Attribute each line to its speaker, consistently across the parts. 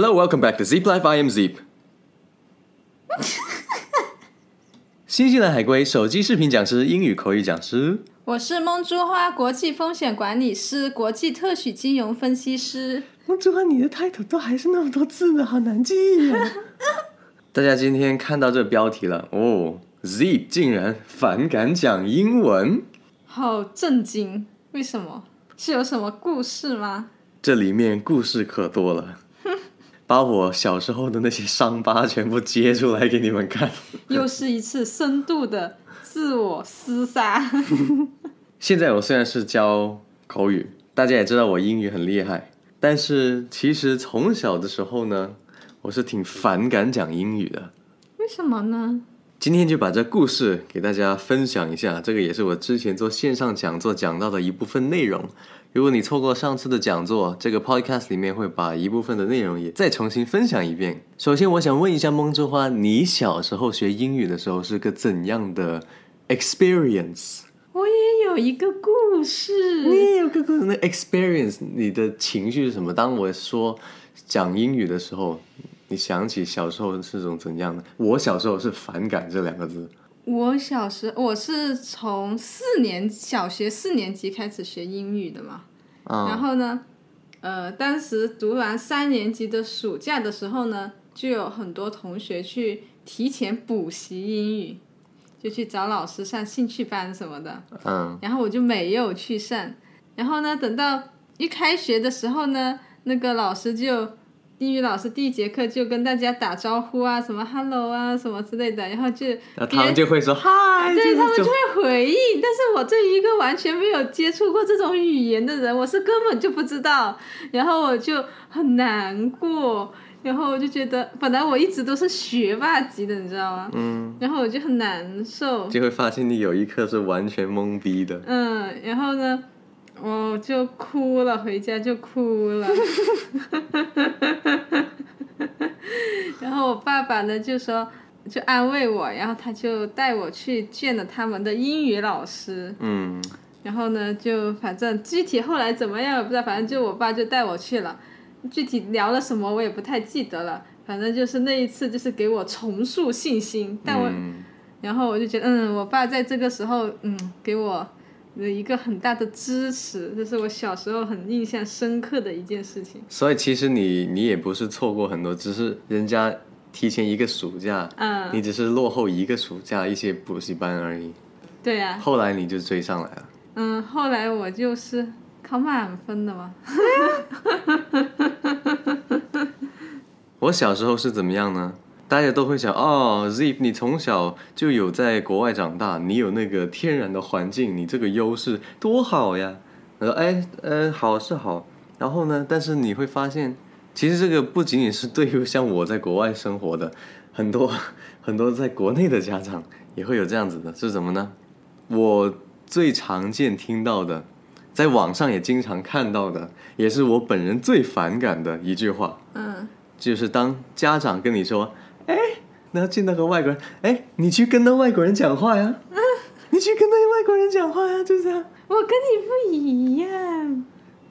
Speaker 1: Hello, welcome back to Zip Life. I am Zip. 新西兰海龟手机视频讲师，英语口语讲师。
Speaker 2: 我是梦珠花国际风险管理师，国际特许金融分析师。
Speaker 1: 梦珠花，你的 title 都还是那么多字呢，好难记呀、大家今天看到这标题了哦，Zip 竟然反感讲英文，
Speaker 2: 好震惊！为什么？是有什么故事吗？
Speaker 1: 这里面故事可多了。把我小时候的那些伤疤全部揭出来给你们看。
Speaker 2: 又是一次深度的自我厮杀。
Speaker 1: 现在我虽然是教口语，大家也知道我英语很厉害，但是其实从小的时候呢，我是挺反感讲英语的。
Speaker 2: 为什么呢？
Speaker 1: 今天就把这故事给大家分享一下，这个也是我之前做线上讲座讲到的一部分内容。如果你错过上次的讲座，这个 podcast 里面会把一部分的内容也再重新分享一遍。首先，我想问一下梦之花，你小时候学英语的时候是个怎样的 experience？
Speaker 2: 我也有一个故事。
Speaker 1: 你也有个故事？那 experience，你的情绪是什么？当我说讲英语的时候，你想起小时候是种怎样的？我小时候是反感这两个字。
Speaker 2: 我小时我是从四年小学四年级开始学英语的嘛，
Speaker 1: 啊、
Speaker 2: 然后呢，呃，当时读完三年级的暑假的时候呢，就有很多同学去提前补习英语，就去找老师上兴趣班什么的，
Speaker 1: 嗯，
Speaker 2: 然后我就没有去上。然后呢，等到一开学的时候呢，那个老师就英语老师第一节课就跟大家打招呼啊，什么 hello 啊，什么之类的，然后就
Speaker 1: 那他们就会说嗨，
Speaker 2: 对他们
Speaker 1: 就
Speaker 2: 就会回应，但是我对于一个完全没有接触过这种语言的人，我是根本就不知道，然后我就很难过，然后我就觉得，本来我一直都是学霸级的，你知道吗？
Speaker 1: 嗯，
Speaker 2: 然后我就很难受，
Speaker 1: 就会发现你有一刻是完全懵逼的。
Speaker 2: 嗯，然后呢，我就哭了，回家就哭了，然后我爸爸呢就说。就安慰我，然后他就带我去见了他们的英语老师，
Speaker 1: 嗯，
Speaker 2: 然后呢，就反正具体后来怎么样我不知道，反正就我爸就带我去了，具体聊了什么我也不太记得了，反正就是那一次就是给我重塑信心，但我、
Speaker 1: 嗯。
Speaker 2: 然后我就觉得，嗯，我爸在这个时候，嗯，给我了一个很大的支持，这是我小时候很印象深刻的一件事情。
Speaker 1: 所以其实你你也不是错过很多，只是人家提前一个暑假，
Speaker 2: 嗯，
Speaker 1: 你只是落后一个暑假一些补习班而已，
Speaker 2: 对呀、
Speaker 1: 后来你就追上来了。
Speaker 2: 嗯，后来我就是考满分的嘛，
Speaker 1: 我小时候是怎么样呢？大家都会想，哦，Zip，你从小就有在国外长大，你有那个天然的环境，你这个优势多好呀。他说，哎，呃，好是好，然后呢，但是你会发现，其实这个不仅仅是对于像我在国外生活的很多 很多在国内的家长也会有这样子的，是什么呢？我最常见听到的，在网上也经常看到的，也是我本人最反感的一句话。
Speaker 2: 嗯，
Speaker 1: 就是当家长跟你说：“哎，然后见到个外国人，哎，你去跟那外国人讲话呀，你去跟那外国人讲话呀，就这样。
Speaker 2: 我跟你不一样，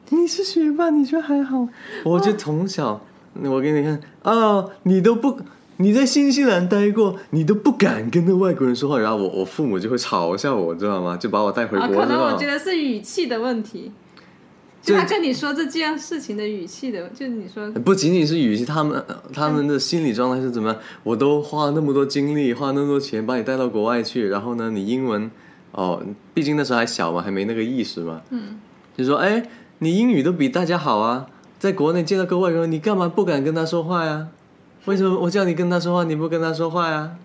Speaker 1: 你是学霸，你说还好，我就从小，我给你看啊，你都不。”你在新西兰待过，你都不敢跟那外国人说话，然后我我父母就会嘲笑我，知道吗？就把我带回
Speaker 2: 啊，
Speaker 1: 国
Speaker 2: 可能我觉得是语气的问题，就他跟你说这件事情的语气的，就你说
Speaker 1: 不仅仅是语气，他们他们的心理状态是怎么样？我都花了那么多精力，花那么多钱把你带到国外去，然后呢，你英文哦，毕竟那时候还小嘛，还没那个意识嘛，
Speaker 2: 嗯，
Speaker 1: 就说哎，你英语都比大家好啊，在国内见到个外国人，你干嘛不敢跟他说话呀？为什么我叫你跟他说话，你不跟他说话呀？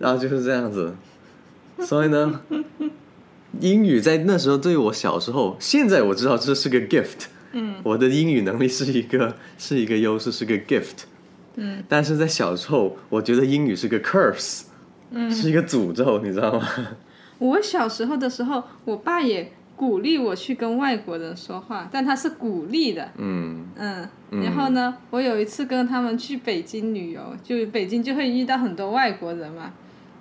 Speaker 1: 然后就是这样子，所以呢，英语在那时候对于我小时候，现在我知道这是个 gift，
Speaker 2: 嗯。
Speaker 1: 我的英语能力是一个 是一个优势，是个 gift，
Speaker 2: 嗯，
Speaker 1: 但是在小时候，我觉得英语是个 curse，
Speaker 2: 嗯。
Speaker 1: 是一个诅咒，你知道吗？
Speaker 2: 我小时候的时候，我爸也鼓励我去跟外国人说话，但他是鼓励的，
Speaker 1: 嗯。
Speaker 2: 嗯，
Speaker 1: 嗯。
Speaker 2: 然后呢，我有一次跟他们去北京旅游，就北京就会遇到很多外国人嘛，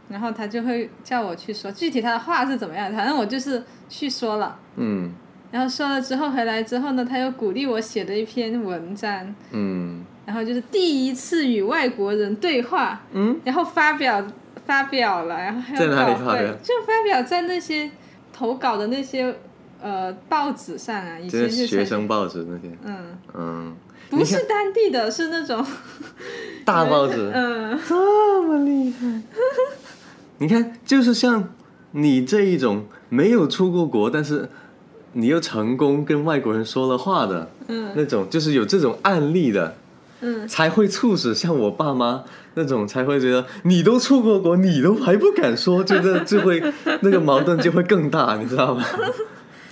Speaker 2: 然后他就会叫我去说，具体他的话是怎么样，反正我就是去说了，
Speaker 1: 嗯。
Speaker 2: 然后说了之后回来之后呢，他又鼓励我写了一篇文章，
Speaker 1: 嗯。
Speaker 2: 然后就是第一次与外国人对话，
Speaker 1: 嗯，
Speaker 2: 然后发表发表了，然后还有
Speaker 1: 在哪里
Speaker 2: 稿费
Speaker 1: 发表？
Speaker 2: 就发表在那些投稿的那些呃报纸上啊，以前
Speaker 1: 学生报纸那些，
Speaker 2: 嗯，
Speaker 1: 嗯，
Speaker 2: 不是当地的，是那种
Speaker 1: 大报纸，
Speaker 2: 嗯。
Speaker 1: 这么厉害。你看，就是像你这一种没有出过国，但是你又成功跟外国人说了话的
Speaker 2: 嗯。
Speaker 1: 那种，就是有这种案例的，
Speaker 2: 嗯，
Speaker 1: 才会促使像我爸妈那种才会觉得你都出过国，你都还不敢说，觉得就会那个矛盾就会更大，你知道吗？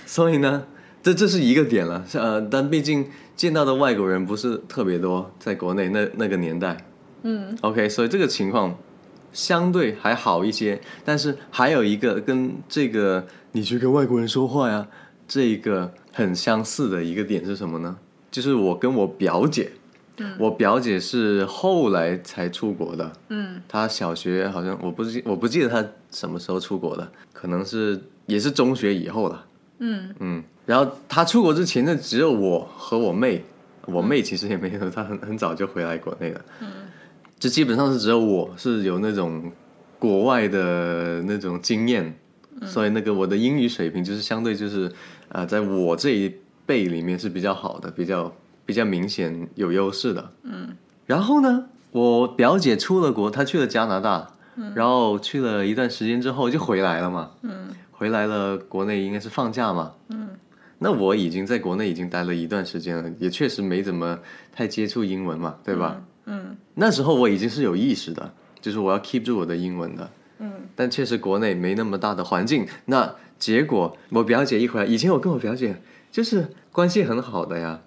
Speaker 1: 所以呢，这这是一个点了，呃，但毕竟见到的外国人不是特别多，在国内那那个年代，
Speaker 2: 嗯
Speaker 1: ，OK，所以这个情况相对还好一些，但是还有一个跟这个你去跟外国人说话呀，这个很相似的一个点是什么呢？就是我跟我表姐，
Speaker 2: 嗯。
Speaker 1: 我表姐是后来才出国的，
Speaker 2: 嗯。
Speaker 1: 她小学好像我不记我不记得她什么时候出国的，可能是也是中学以后了。
Speaker 2: 嗯。
Speaker 1: 嗯，然后她出国之前呢，只有我和我妹，我妹其实也没有，她很很早就回来国内了。
Speaker 2: 嗯，
Speaker 1: 就基本上是只有我是有那种国外的那种经验，所以那个我的英语水平就是相对就是啊、呃在我这一辈里面是比较好的，比较比较明显有优势的。
Speaker 2: 嗯，
Speaker 1: 然后呢，我表姐出了国，她去了加拿大，然后去了一段时间之后就回来了嘛。
Speaker 2: 嗯
Speaker 1: 回来了，国内应该是放假嘛。
Speaker 2: 嗯
Speaker 1: 那我已经在国内已经待了一段时间了，也确实没怎么太接触英文嘛，对吧？
Speaker 2: 嗯
Speaker 1: 那时候我已经是有意识的，就是我要 keep 住我的英文的。
Speaker 2: 嗯
Speaker 1: 但确实国内没那么大的环境。那结果我表姐一回来，以前我跟我表姐就是关系很好的呀。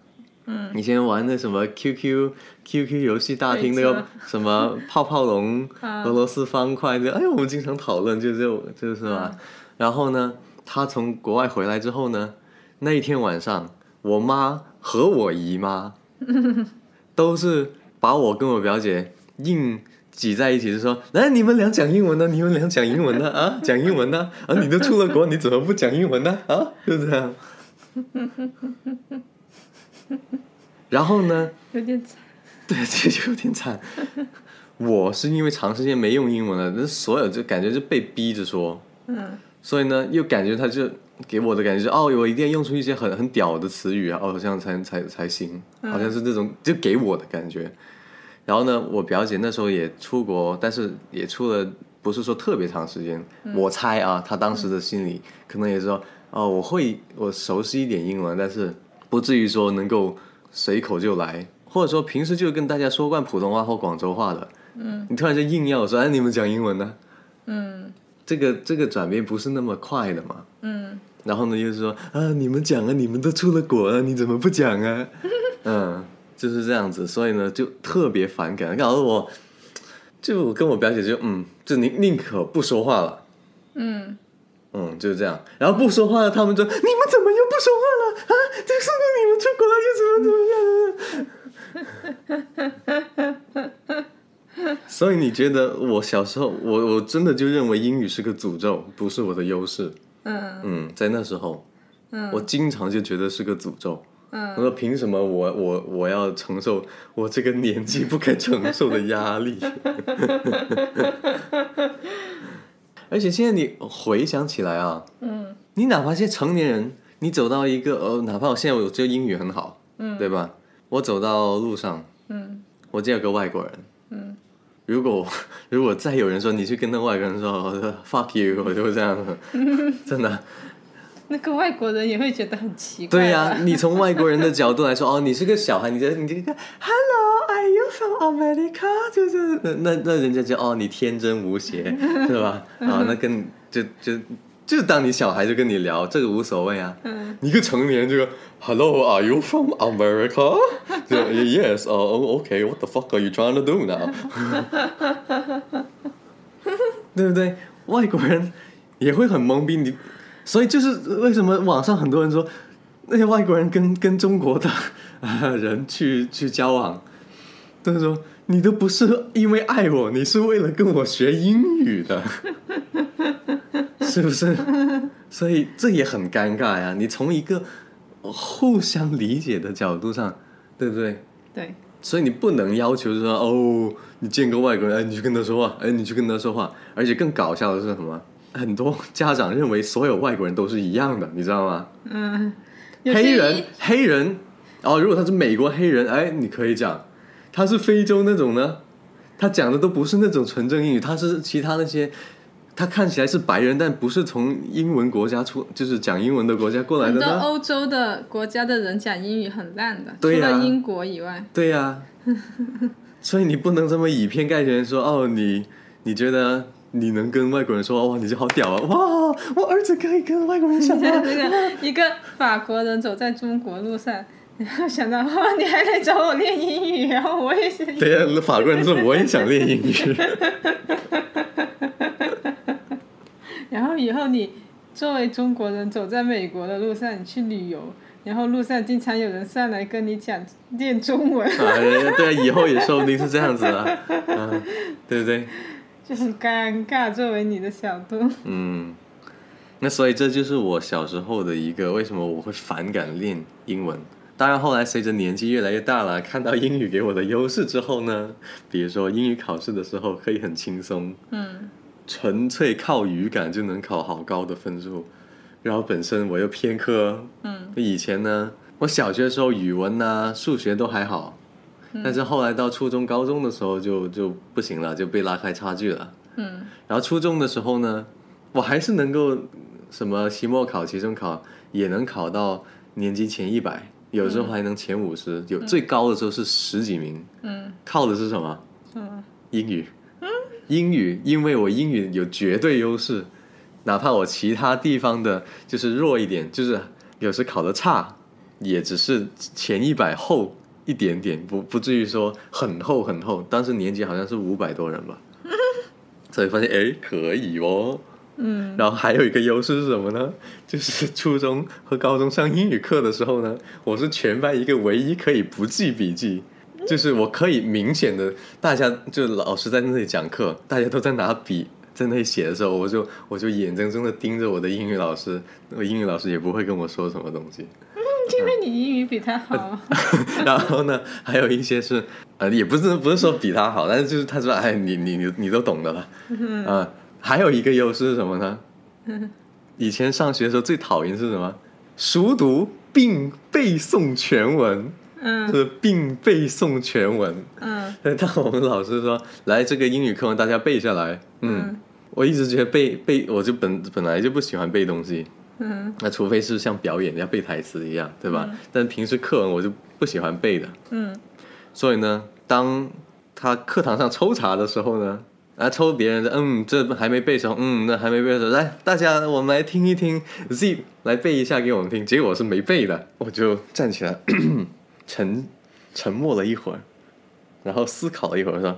Speaker 2: 嗯，
Speaker 1: 以前玩那什么 QQ QQ 游戏大厅那个什么泡泡龙、
Speaker 2: 啊
Speaker 1: 俄罗斯方块的，哎呀，我们经常讨论，就就就是吧。然后呢，她从国外回来之后呢，那一天晚上，我妈和我姨妈都是把我跟我表姐硬挤在一起，就说：“来，你们俩讲英文呢，你们俩讲英文呢，啊，讲英文呢，啊，你都出了国，你怎么不讲英文呢？啊，就这样。”然后呢，
Speaker 2: 有点惨。
Speaker 1: 对，这就有点惨。我是因为长时间没用英文了，那所有就感觉就被逼着说，
Speaker 2: 嗯
Speaker 1: 所以呢，又感觉他就给我的感觉是，哦，我一定要用出一些很很屌的词语啊，哦，这样才才才行，好像是这种就给我的感觉。然后呢，我表姐那时候也出国，但是也出了不是说特别长时间。我猜啊，她当时的心里可能也是说，哦，我会我熟悉一点英文，但是不至于说能够随口就来，或者说平时就跟大家说惯普通话或广州话的，
Speaker 2: 嗯
Speaker 1: 你突然就硬要我说，哎，你们讲英文呢？
Speaker 2: 嗯
Speaker 1: 这个这个转变不是那么快的嘛。
Speaker 2: 嗯
Speaker 1: 然后呢，又是说啊，你们讲啊，你们都出了国了，你怎么不讲啊？嗯，就是这样子，所以呢，就特别反感，搞得我，就我跟我表姐就嗯，就宁宁可不说话了，
Speaker 2: 嗯
Speaker 1: 嗯，就是这样。然后不说话了，他们就你们怎么又不说话了啊？这是你们出国了又怎么怎么样？所以你觉得我小时候，我我真的就认为英语是个诅咒，不是我的优势。
Speaker 2: 嗯
Speaker 1: 嗯，在那时候，
Speaker 2: 嗯
Speaker 1: 我经常就觉得是个诅咒。我
Speaker 2: 嗯
Speaker 1: 说凭什么我我我要承受我这个年纪不该承受的压力？而且现在你回想起来啊，
Speaker 2: 嗯
Speaker 1: 你哪怕现在成年人，你走到一个呃，哪怕我现在我这英语很好，
Speaker 2: 嗯
Speaker 1: 对吧？我走到路上，
Speaker 2: 嗯
Speaker 1: 我见有个外国人，
Speaker 2: 嗯
Speaker 1: 如果 如果再有人说你去跟那外国人说我说 fuck you，我就会这样，真的。
Speaker 2: 那个外国人也会觉得很奇怪。
Speaker 1: 对呀、你从外国人的角度来说，哦，你是个小孩，你这你这个 Hello，Are you from America？就是那那那人家就哦，你天真无邪，是吧？啊，那跟就就就当你小孩就跟你聊，这个无所谓啊。
Speaker 2: 嗯
Speaker 1: 你一个成年人就 Hello，Are you from America？就 Yes，哦、OK，What the fuck are you trying to do now？对不对？外国人也会很懵逼，你所以就是为什么网上很多人说那些外国人跟跟中国的啊 人去去交往，都是说你都不是因为爱我，你是为了跟我学英语的，是不是？所以这也很尴尬呀。你从一个互相理解的角度上，对不对？
Speaker 2: 对，
Speaker 1: 所以你不能要求说哦，你见个外国人，哎，你去跟他说话，哎，你去跟他说话。而且更搞笑的是什么？很多家长认为所有外国人都是一样的，你知道吗？
Speaker 2: 嗯，
Speaker 1: 黑人，黑人，哦，如果他是美国黑人，哎，你可以讲；他是非洲那种呢，他讲的都不是那种纯正英语，他是其他那些，他看起来是白人，但不是从英文国家出，就是讲英文的国家过来
Speaker 2: 很多。欧洲的国家的人讲英语很烂的，除了英国以外。
Speaker 1: 对呀、所以你不能这么以偏概全说哦，你你觉得你能跟外国人说哇，你就好屌啊，哇，我儿子可以跟外国人讲话。
Speaker 2: 那个一个法国人走在中国路上，然后想到哇，你还来找我练英语，然后我也想。
Speaker 1: 对呀、法国人说我也想练英语。
Speaker 2: 然后以后你作为中国人走在美国的路上，你去旅游，然后路上经常有人上来跟你讲练中文，
Speaker 1: 啊，对，以后也说不定是这样子啊，啊，对不对？
Speaker 2: 就很尴尬。作为你的小度，
Speaker 1: 嗯，那所以这就是我小时候的一个为什么我会反感练英文。当然，后来随着年纪越来越大了，看到英语给我的优势之后呢，比如说英语考试的时候可以很轻松，
Speaker 2: 嗯
Speaker 1: 纯粹靠语感就能考好高的分数，然后本身我又偏科，
Speaker 2: 嗯
Speaker 1: 以前呢，我小学的时候语文呐、数学都还好，但是后来到初中、高中的时候就就不行了，就被拉开差距了。
Speaker 2: 嗯
Speaker 1: 然后初中的时候呢，我还是能够什么期末考、期中考也能考到年级前一百，有时候还能前五十，有最高的时候是十几名。
Speaker 2: 嗯
Speaker 1: 靠的是什么？
Speaker 2: 嗯
Speaker 1: 英语。英语，因为我英语有绝对优势，哪怕我其他地方的就是弱一点，就是有时考的差，也只是前一百后一点点，不不至于说很厚很厚。当时年级好像是五百多人吧，所以发现哎可以哦。
Speaker 2: 嗯
Speaker 1: 然后还有一个优势是什么呢？就是初中和高中上英语课的时候呢，我是全班一个唯一可以不记笔记，就是我可以明显的，大家就老师在那里讲课，大家都在拿笔在那里写的时候，我就我就眼睁睁的盯着我的英语老师，那个英语老师也不会跟我说什么东西。
Speaker 2: 因为你英语比他好。
Speaker 1: 然后呢，还有一些是呃，也不是不是说比他好，但是就是他说，哎，你你你你都懂的了，啊、还有一个优势是什么呢？以前上学的时候最讨厌是什么？熟读并背诵全文，
Speaker 2: 嗯
Speaker 1: 是并背诵全文。
Speaker 2: 嗯
Speaker 1: 但我们老师说，来这个英语课文大家背下来。嗯，
Speaker 2: 嗯
Speaker 1: 我一直觉得背背，我就本本来就不喜欢背东西，
Speaker 2: 嗯
Speaker 1: 那除非是像表演要背台词一样，对吧？但平时课文我就不喜欢背的。
Speaker 2: 嗯
Speaker 1: 所以呢，当他课堂上抽查的时候呢，啊，抽别人的，嗯，这还没背熟，嗯，那还没背熟，来，大家我们来听一听，Z 来背一下给我们听。结果是没背的，我就站起来，沉沉默了一会儿，然后思考了一会儿，说。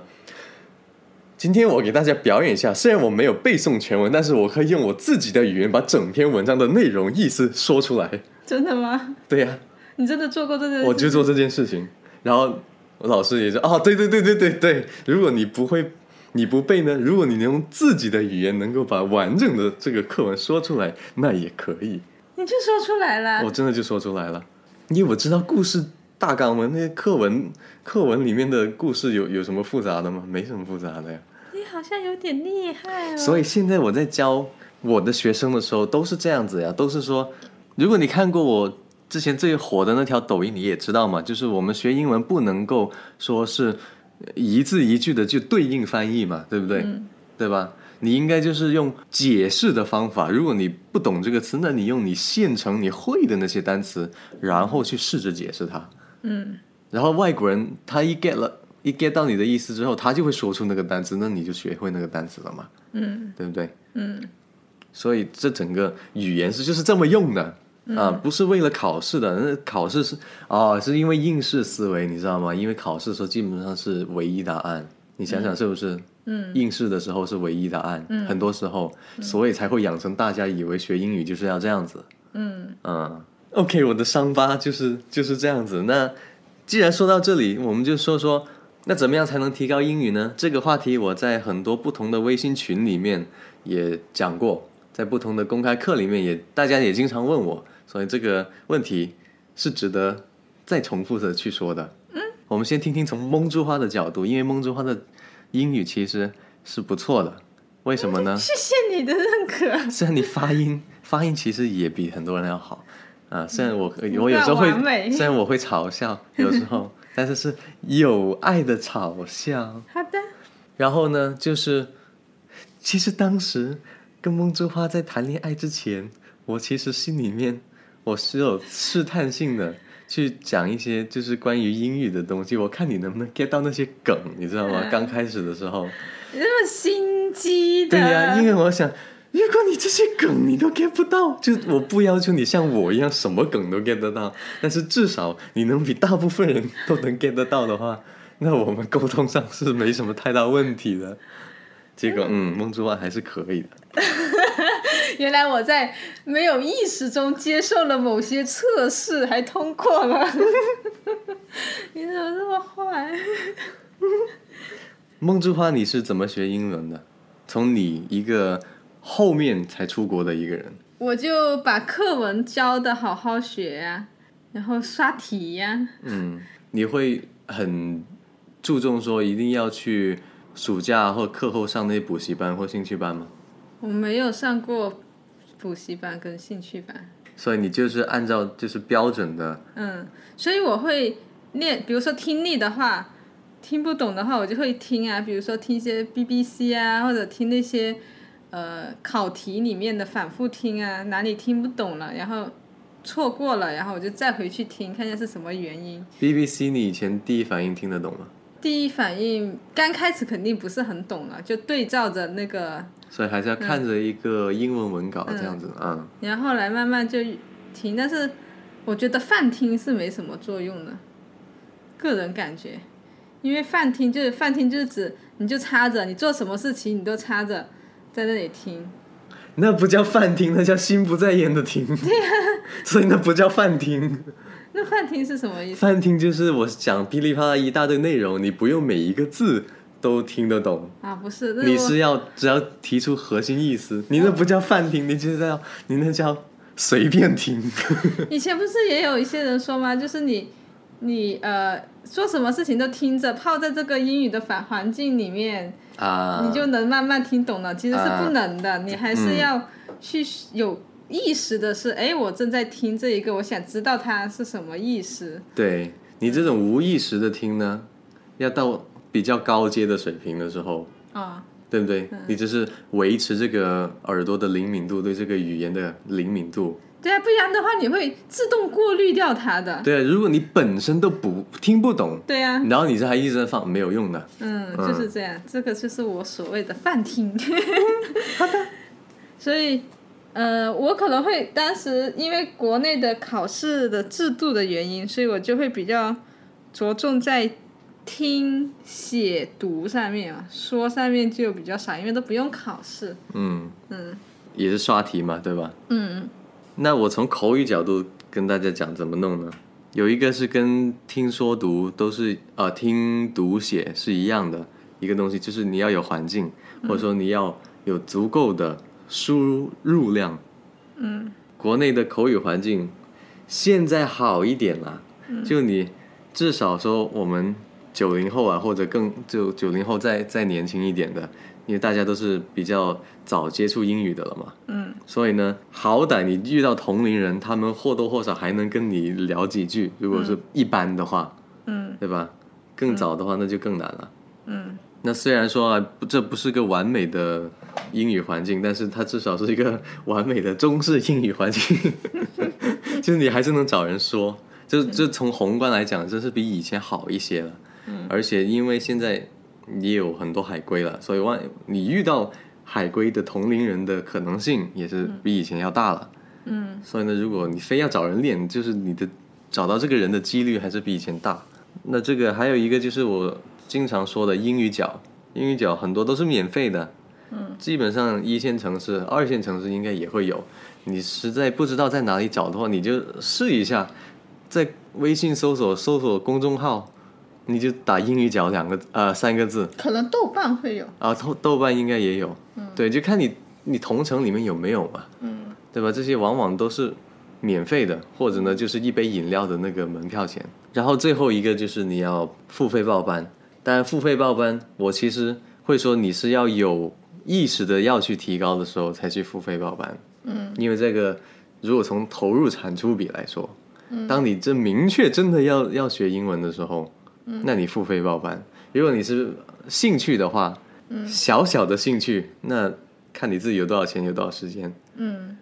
Speaker 1: 今天我给大家表演一下，虽然我没有背诵全文，但是我可以用我自己的语言把整篇文章的内容意思说出来。
Speaker 2: 真的吗？
Speaker 1: 对呀、
Speaker 2: 你真的做过这件事？
Speaker 1: 我就做这件事情，然后我老师也说，哦，对对对对对对，如果你不会，你不背呢，如果你能用自己的语言能够把完整的这个课文说出来，那也可以。
Speaker 2: 你就说出来了。
Speaker 1: 我真的就说出来了，因为我知道故事大纲嘛，那些课文课文里面的故事有有什么复杂的吗？没什么复杂的呀。
Speaker 2: 你好像有点厉害哦。
Speaker 1: 所以现在我在教我的学生的时候都是这样子呀，都是说，如果你看过我之前最火的那条抖音，你也知道嘛，就是我们学英文不能够说是一字一句的就对应翻译嘛，对不对？
Speaker 2: 嗯
Speaker 1: 对吧？你应该就是用解释的方法，如果你不懂这个词，那你用你现成你会的那些单词，然后去试着解释它。
Speaker 2: 嗯。
Speaker 1: 然后外国人他一 get 了，一 get 到你的意思之后，他就会说出那个单词，那你就学会那个单词了嘛，
Speaker 2: 嗯。
Speaker 1: 对不对？
Speaker 2: 嗯。
Speaker 1: 所以这整个语言是就是这么用的。啊，不是为了考试的。那考试是哦，是因为应试思维，你知道吗？因为考试的时候基本上是唯一答案，你想想是不是？
Speaker 2: 嗯。
Speaker 1: 应试的时候是唯一答案，很多时候，所以才会养成大家以为学英语就是要这样子。
Speaker 2: 嗯。
Speaker 1: 嗯，OK，我的伤疤就是就是这样子。那既然说到这里，我们就说说，那怎么样才能提高英语呢？这个话题我在很多不同的微信群里面也讲过，在不同的公开课里面也大家也经常问我，所以这个问题是值得再重复的去说的。嗯我们先听听从蒙珠花的角度，因为蒙珠花的英语其实是不错的。为什么呢？
Speaker 2: 谢谢你的认可。
Speaker 1: 虽然你发音发音其实也比很多人要好啊，虽然我我有时候会，虽然我会嘲笑，有时候，但是是有爱的嘲笑。
Speaker 2: 好的。
Speaker 1: 然后呢，就是其实当时跟梦之花在谈恋爱之前，我其实心里面我是有试探性的去讲一些就是关于英语的东西，我看你能不能 get 到那些梗，你知道吗？
Speaker 2: 嗯
Speaker 1: 刚开始的时候，
Speaker 2: 你那么心机的。
Speaker 1: 对呀、因为我想。如果你这些梗你都 get 不到，就我不要求你像我一样什么梗都 get 得到，但是至少你能比大部分人都能 get 得到的话，那我们沟通上是没什么太大问题的。结果，嗯，梦之外还是可以的。
Speaker 2: 原来我在没有意识中接受了某些测试，还通过了。你怎么这么坏？
Speaker 1: 梦之花，你是怎么学英文的？从你一个后面才出国的一个人，
Speaker 2: 我就把课文教的好好学呀、然后刷题呀、
Speaker 1: 嗯，你会很注重说一定要去暑假或课后上那些补习班或兴趣班吗？
Speaker 2: 我没有上过补习班跟兴趣班，
Speaker 1: 所以你就是按照就是标准的，
Speaker 2: 嗯，所以我会练，比如说听力的话，听不懂的话，我就会听啊，比如说听一些 BBC 啊，或者听那些呃考题里面的反复听啊，哪里听不懂了，然后错过了，然后我就再回去听，看一下是什么原因。
Speaker 1: BBC 你以前第一反应听得懂吗？
Speaker 2: 第一反应刚开始肯定不是很懂了，就对照着那个，
Speaker 1: 所以还是要看着一个英文文稿这样子，嗯，
Speaker 2: 然后后来慢慢就听，但是我觉得泛听是没什么作用的，个人感觉，因为泛听就是泛听就是指你就插着，你做什么事情你都插着在那里听，
Speaker 1: 那不叫饭厅，那叫心不在焉的听。对呀、所以那不叫饭厅。
Speaker 2: 那饭厅是什么意思？
Speaker 1: 饭厅就是我讲噼里啪啦一大堆内容，你不用每一个字都听得懂，
Speaker 2: 啊，不是，那
Speaker 1: 你是要只要提出核心意思，你那不叫饭厅，你就是要你那叫随便听。
Speaker 2: 以前不是也有一些人说吗？就是你你呃做什么事情都听着，泡在这个英语的反环境里面。
Speaker 1: 啊，
Speaker 2: 你就能慢慢听懂了，其实是不能
Speaker 1: 啊
Speaker 2: 的，你还是要去有意识的是，哎，我正在听这一个，我想知道它是什么意思。
Speaker 1: 对你这种无意识的听呢，要到比较高阶的水平的时候，
Speaker 2: 啊、
Speaker 1: 对不对？你就是维持这个耳朵的灵敏度，对这个语言的灵敏度。
Speaker 2: 对啊，不然的话你会自动过滤掉它的。
Speaker 1: 对啊，如果你本身都不听不懂，
Speaker 2: 对啊，
Speaker 1: 然后你这还一直在放，没有用的。
Speaker 2: 嗯，就是这样，这个就是我所谓的泛听。
Speaker 1: 好的。
Speaker 2: 所以，呃，我可能会当时因为国内的考试的制度的原因，所以我就会比较着重在听、写、读上面啊，说上面就比较少，因为都不用考试。
Speaker 1: 嗯，
Speaker 2: 嗯
Speaker 1: 也是刷题嘛，对吧？
Speaker 2: 嗯
Speaker 1: 那我从口语角度跟大家讲怎么弄呢？有一个是跟听说读都是呃听读写是一样的一个东西，就是你要有环境，或者说你要有足够的输入量。
Speaker 2: 嗯
Speaker 1: 国内的口语环境现在好一点啦，就你至少说我们九零后啊，或者更就九零后再再年轻一点的，因为大家都是比较早接触英语的了嘛，
Speaker 2: 嗯。
Speaker 1: 所以呢，好歹你遇到同龄人，他们或多或少还能跟你聊几句，如果是一般的话，
Speaker 2: 嗯。
Speaker 1: 对吧？更早的话那就更难了。
Speaker 2: 嗯。
Speaker 1: 那虽然说啊，这不是个完美的英语环境，但是它至少是一个完美的中式英语环境，就是你还是能找人说，就就从宏观来讲，这是比以前好一些了。而且因为现在也有很多海归了，所以万你遇到海归的同龄人的可能性也是比以前要大了。
Speaker 2: 嗯
Speaker 1: 所以呢，如果你非要找人练，就是你的找到这个人的几率还是比以前大。那这个还有一个就是我经常说的英语角，英语角很多都是免费的，
Speaker 2: 嗯，
Speaker 1: 基本上一线城市、二线城市应该也会有。你实在不知道在哪里找的话，你就试一下，在微信搜索搜索公众号，你就打英语角两个呃三个字，
Speaker 2: 可能豆瓣会有。
Speaker 1: 啊豆豆瓣应该也有，对，就看你你同城里面有没有嘛。
Speaker 2: 嗯
Speaker 1: 对吧？这些往往都是免费的，或者呢就是一杯饮料的那个门票钱。然后最后一个就是你要付费报班，当然付费报班，我其实会说你是要有意识的要去提高的时候才去付费报班。嗯，因为这个如果从投入产出比来说，当你这明确真的要要学英文的时候，那你付费报班。如果你是兴趣的话，小小的兴趣，那看你自己有多少钱，有多少时间。
Speaker 2: 嗯，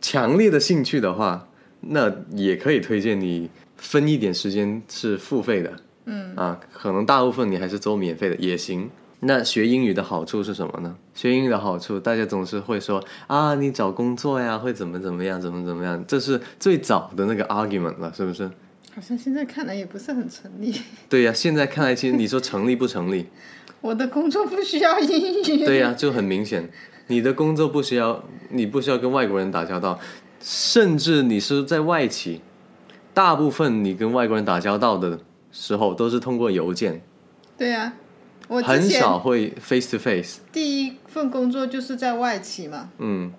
Speaker 1: 强烈的兴趣的话，那也可以推荐你分一点时间是付费的。
Speaker 2: 嗯
Speaker 1: 啊，可能大部分你还是走免费的也行。那学英语的好处是什么呢？学英语的好处，大家总是会说啊，你找工作呀，会怎么怎么样，怎么怎么样，这是最早的那个 argument 了，是不是？
Speaker 2: 好像现在看来也不是很成立。
Speaker 1: 对呀、现在看来，其实你说成立不成立？
Speaker 2: 我的工作不需要英语。
Speaker 1: 对呀、就很明显，你的工作不需要，你不需要跟外国人打交道，甚至你是在外企，大部分你跟外国人打交道的时候都是通过邮件，
Speaker 2: 对呀、我
Speaker 1: 很少会 face to face。
Speaker 2: 第一份工作就是在外企嘛。
Speaker 1: 嗯，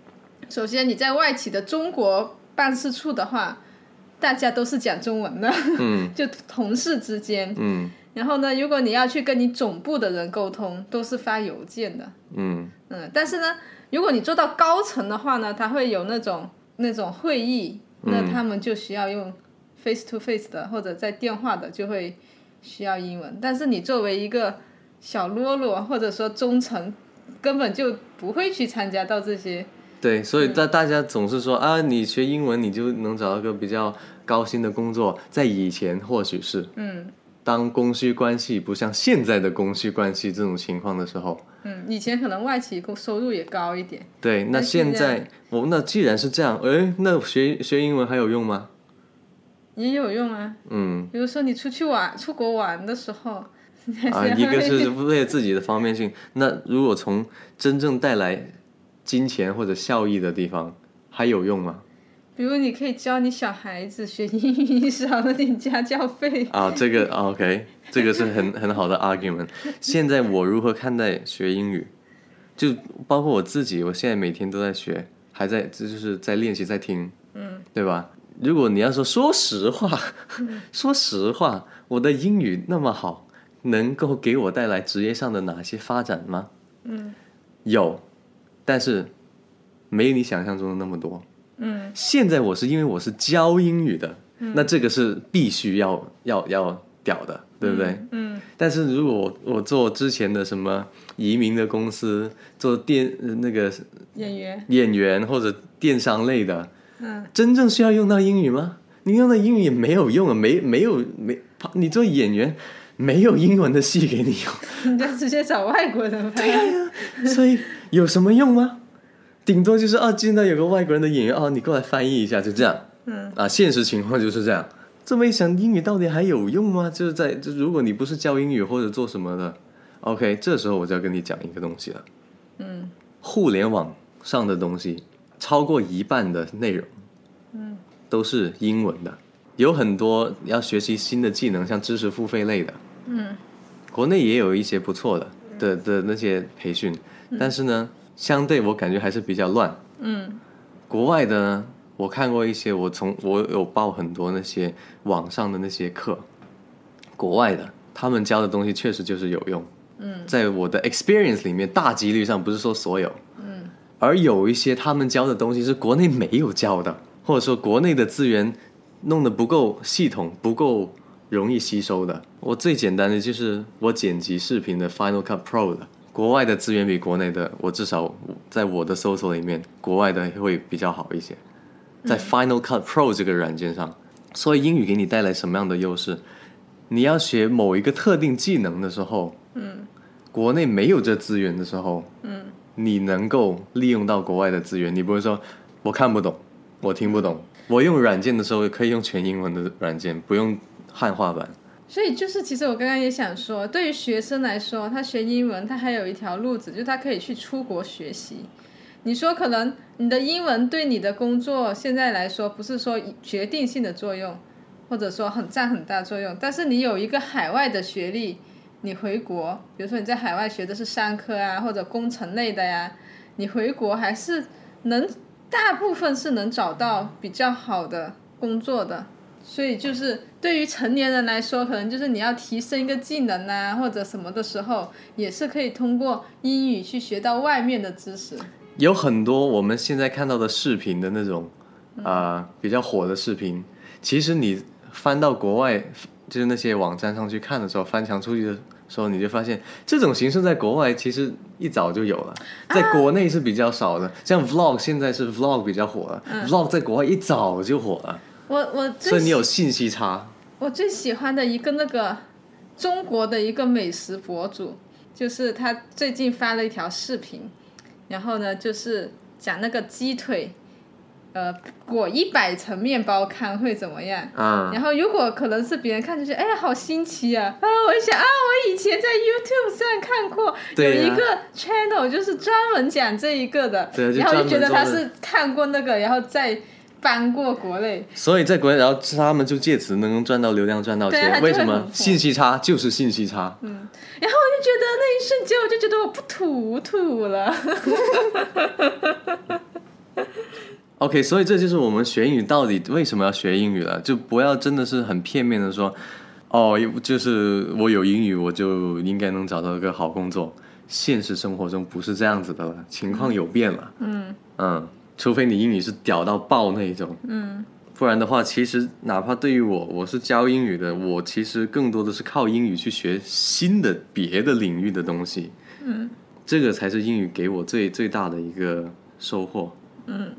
Speaker 2: 首先你在外企的中国办事处的话，大家都是讲中文的，
Speaker 1: 嗯
Speaker 2: 就同事之间。
Speaker 1: 嗯
Speaker 2: 然后呢，如果你要去跟你总部的人沟通，都是发邮件的。
Speaker 1: 嗯
Speaker 2: 嗯，但是呢，如果你做到高层的话呢，他会有那种那种会议，那他们就需要用 face to face 的或者在电话的，就会需要英文。但是你作为一个小喽啰或者说中层，根本就不会去参加到这些。
Speaker 1: 对，所以大大家总是说啊，你学英文你就能找到个比较高薪的工作，在以前或许是，
Speaker 2: 嗯。
Speaker 1: 当供需关系不像现在的供需关系这种情况的时候，
Speaker 2: 嗯，以前可能外企工收入也高一点。
Speaker 1: 对，那
Speaker 2: 现
Speaker 1: 现在我那既然是这样，哎，那学学英文还有用吗？
Speaker 2: 也有用啊，
Speaker 1: 嗯，
Speaker 2: 比如说你出去玩、出国玩的时候，
Speaker 1: 啊，一个是 为了自己的方便性，那如果从真正带来金钱或者效益的地方，还有用吗？
Speaker 2: 比如你可以教你小孩子学英语，少了点家教费。
Speaker 1: 啊，这个啊 OK，这个是很 很好的 argument。现在我如何看待学英语？就包括我自己，我现在每天都在学，还在这就是在练习，在听，嗯，对吧？如果你要说说实话，说实话，我的英语那么好，能够给我带来职业上的哪些发展吗？嗯，有，但是没有你想象中的那么多。
Speaker 2: 嗯，
Speaker 1: 现在我是因为我是教英语的，那这个是必须要要要屌的，对不对？
Speaker 2: 嗯
Speaker 1: 但是如果我我做之前的什么移民的公司，做电呃那个
Speaker 2: 演员，
Speaker 1: 演员或者电商类的，
Speaker 2: 嗯，
Speaker 1: 真正需要用到英语吗？你用的英语也没有用啊，没没有没，你做演员没有英文的戏给你用，
Speaker 2: 你就直接找外国人拍。
Speaker 1: 对呀所以有什么用吗？顶多就是啊，见到有个外国人的演员啊，你过来翻译一下，就这样。
Speaker 2: 嗯
Speaker 1: 啊，现实情况就是这样。这么一想，英语到底还有用吗？就是在就如果你不是教英语或者做什么的，OK，这时候我就要跟你讲一个东西了。
Speaker 2: 嗯
Speaker 1: 互联网上的东西，超过一半的内容，
Speaker 2: 嗯，
Speaker 1: 都是英文的。有很多要学习新的技能，像知识付费类的，
Speaker 2: 嗯
Speaker 1: 国内也有一些不错的的的那些培训，但是呢，相对我感觉还是比较乱。
Speaker 2: 嗯。
Speaker 1: 国外的呢，我看过一些，我从我有报很多那些网上的那些课，国外的他们教的东西确实就是有用。
Speaker 2: 嗯，
Speaker 1: 在我的 experience 里面，大几率上不是说所有，
Speaker 2: 嗯。
Speaker 1: 而有一些他们教的东西是国内没有教的，或者说国内的资源弄得不够系统，不够容易吸收的。我最简单的就是我剪辑视频的 Final Cut Pro 的，国外的资源比国内的，我至少在我的搜索里面，国外的会比较好一些。在 Final Cut Pro 这个软件上，所以英语给你带来什么样的优势？你要学某一个特定技能的时候，
Speaker 2: 嗯
Speaker 1: 国内没有这资源的时候，
Speaker 2: 嗯
Speaker 1: 你能够利用到国外的资源，你不会说我看不懂，我听不懂。我用软件的时候可以用全英文的软件，不用汉化版。
Speaker 2: 所以就是，其实我刚刚也想说，对于学生来说，他学英文，他还有一条路子，就是他可以去出国学习。你说可能你的英文对你的工作现在来说不是说决定性的作用，或者说很占很大作用，但是你有一个海外的学历，你回国，比如说你在海外学的是商科啊或者工程类的呀，你回国还是能大部分是能找到比较好的工作的。所以就是对于成年人来说，可能就是你要提升一个技能啊，或者什么的时候，也是可以通过英语去学到外面的知识。
Speaker 1: 有很多我们现在看到的视频的那种，啊、比较火的视频，其实你翻到国外，就是那些网站上去看的时候，翻墙出去的时候，你就发现这种形式在国外其实一早就有了，在国内是比较少的。像 vlog 现在是 vlog 比较火了、v l o g 在国外一早就火了，
Speaker 2: 我我
Speaker 1: 所
Speaker 2: 最
Speaker 1: 以你有信息差。
Speaker 2: 我最喜欢的一个那个中国的一个美食博主，就是他最近发了一条视频，然后呢就是讲那个鸡腿，呃，裹一百层面包看会怎么样。
Speaker 1: 啊、
Speaker 2: 然后如果可能是别人看就觉得，哎呀，好新奇啊！啊，我一想啊，我以前在 YouTube 上看过有一个 channel 就是专门讲这一个的，
Speaker 1: 对
Speaker 2: 然后就觉得他是看过那个，然后再搬过国内。
Speaker 1: 所以在国内，然后他们就借此能赚到流量，赚到钱。为什么信息差就是信息差？
Speaker 2: 嗯然后我就觉得那一瞬间，我就觉得我不土土了。
Speaker 1: OK，所以这就是我们学英语到底为什么要学英语了，就不要真的是很片面的说，哦，就是我有英语我就应该能找到一个好工作。现实生活中不是这样子的了，情况有变了。
Speaker 2: 嗯
Speaker 1: 嗯，除非你英语是屌到爆那一种，
Speaker 2: 嗯
Speaker 1: 不然的话，其实哪怕对于我，我是教英语的，我其实更多的是靠英语去学新的别的领域的东西。
Speaker 2: 嗯
Speaker 1: 这个才是英语给我最最大的一个收获。
Speaker 2: 嗯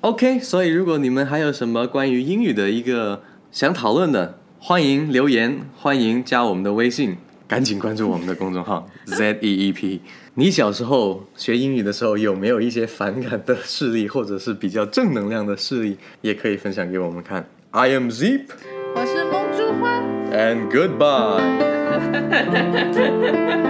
Speaker 1: ，OK，所以如果你们还有什么关于英语的一个想讨论的，欢迎留言，欢迎加我们的微信，赶紧关注我们的公众号 Z E E P。你小时候学英语的时候，有没有一些反感的事例，或者是比较正能量的事例，也可以分享给我们看。I am Zip
Speaker 2: 我是梦珠花。
Speaker 1: and goodbye.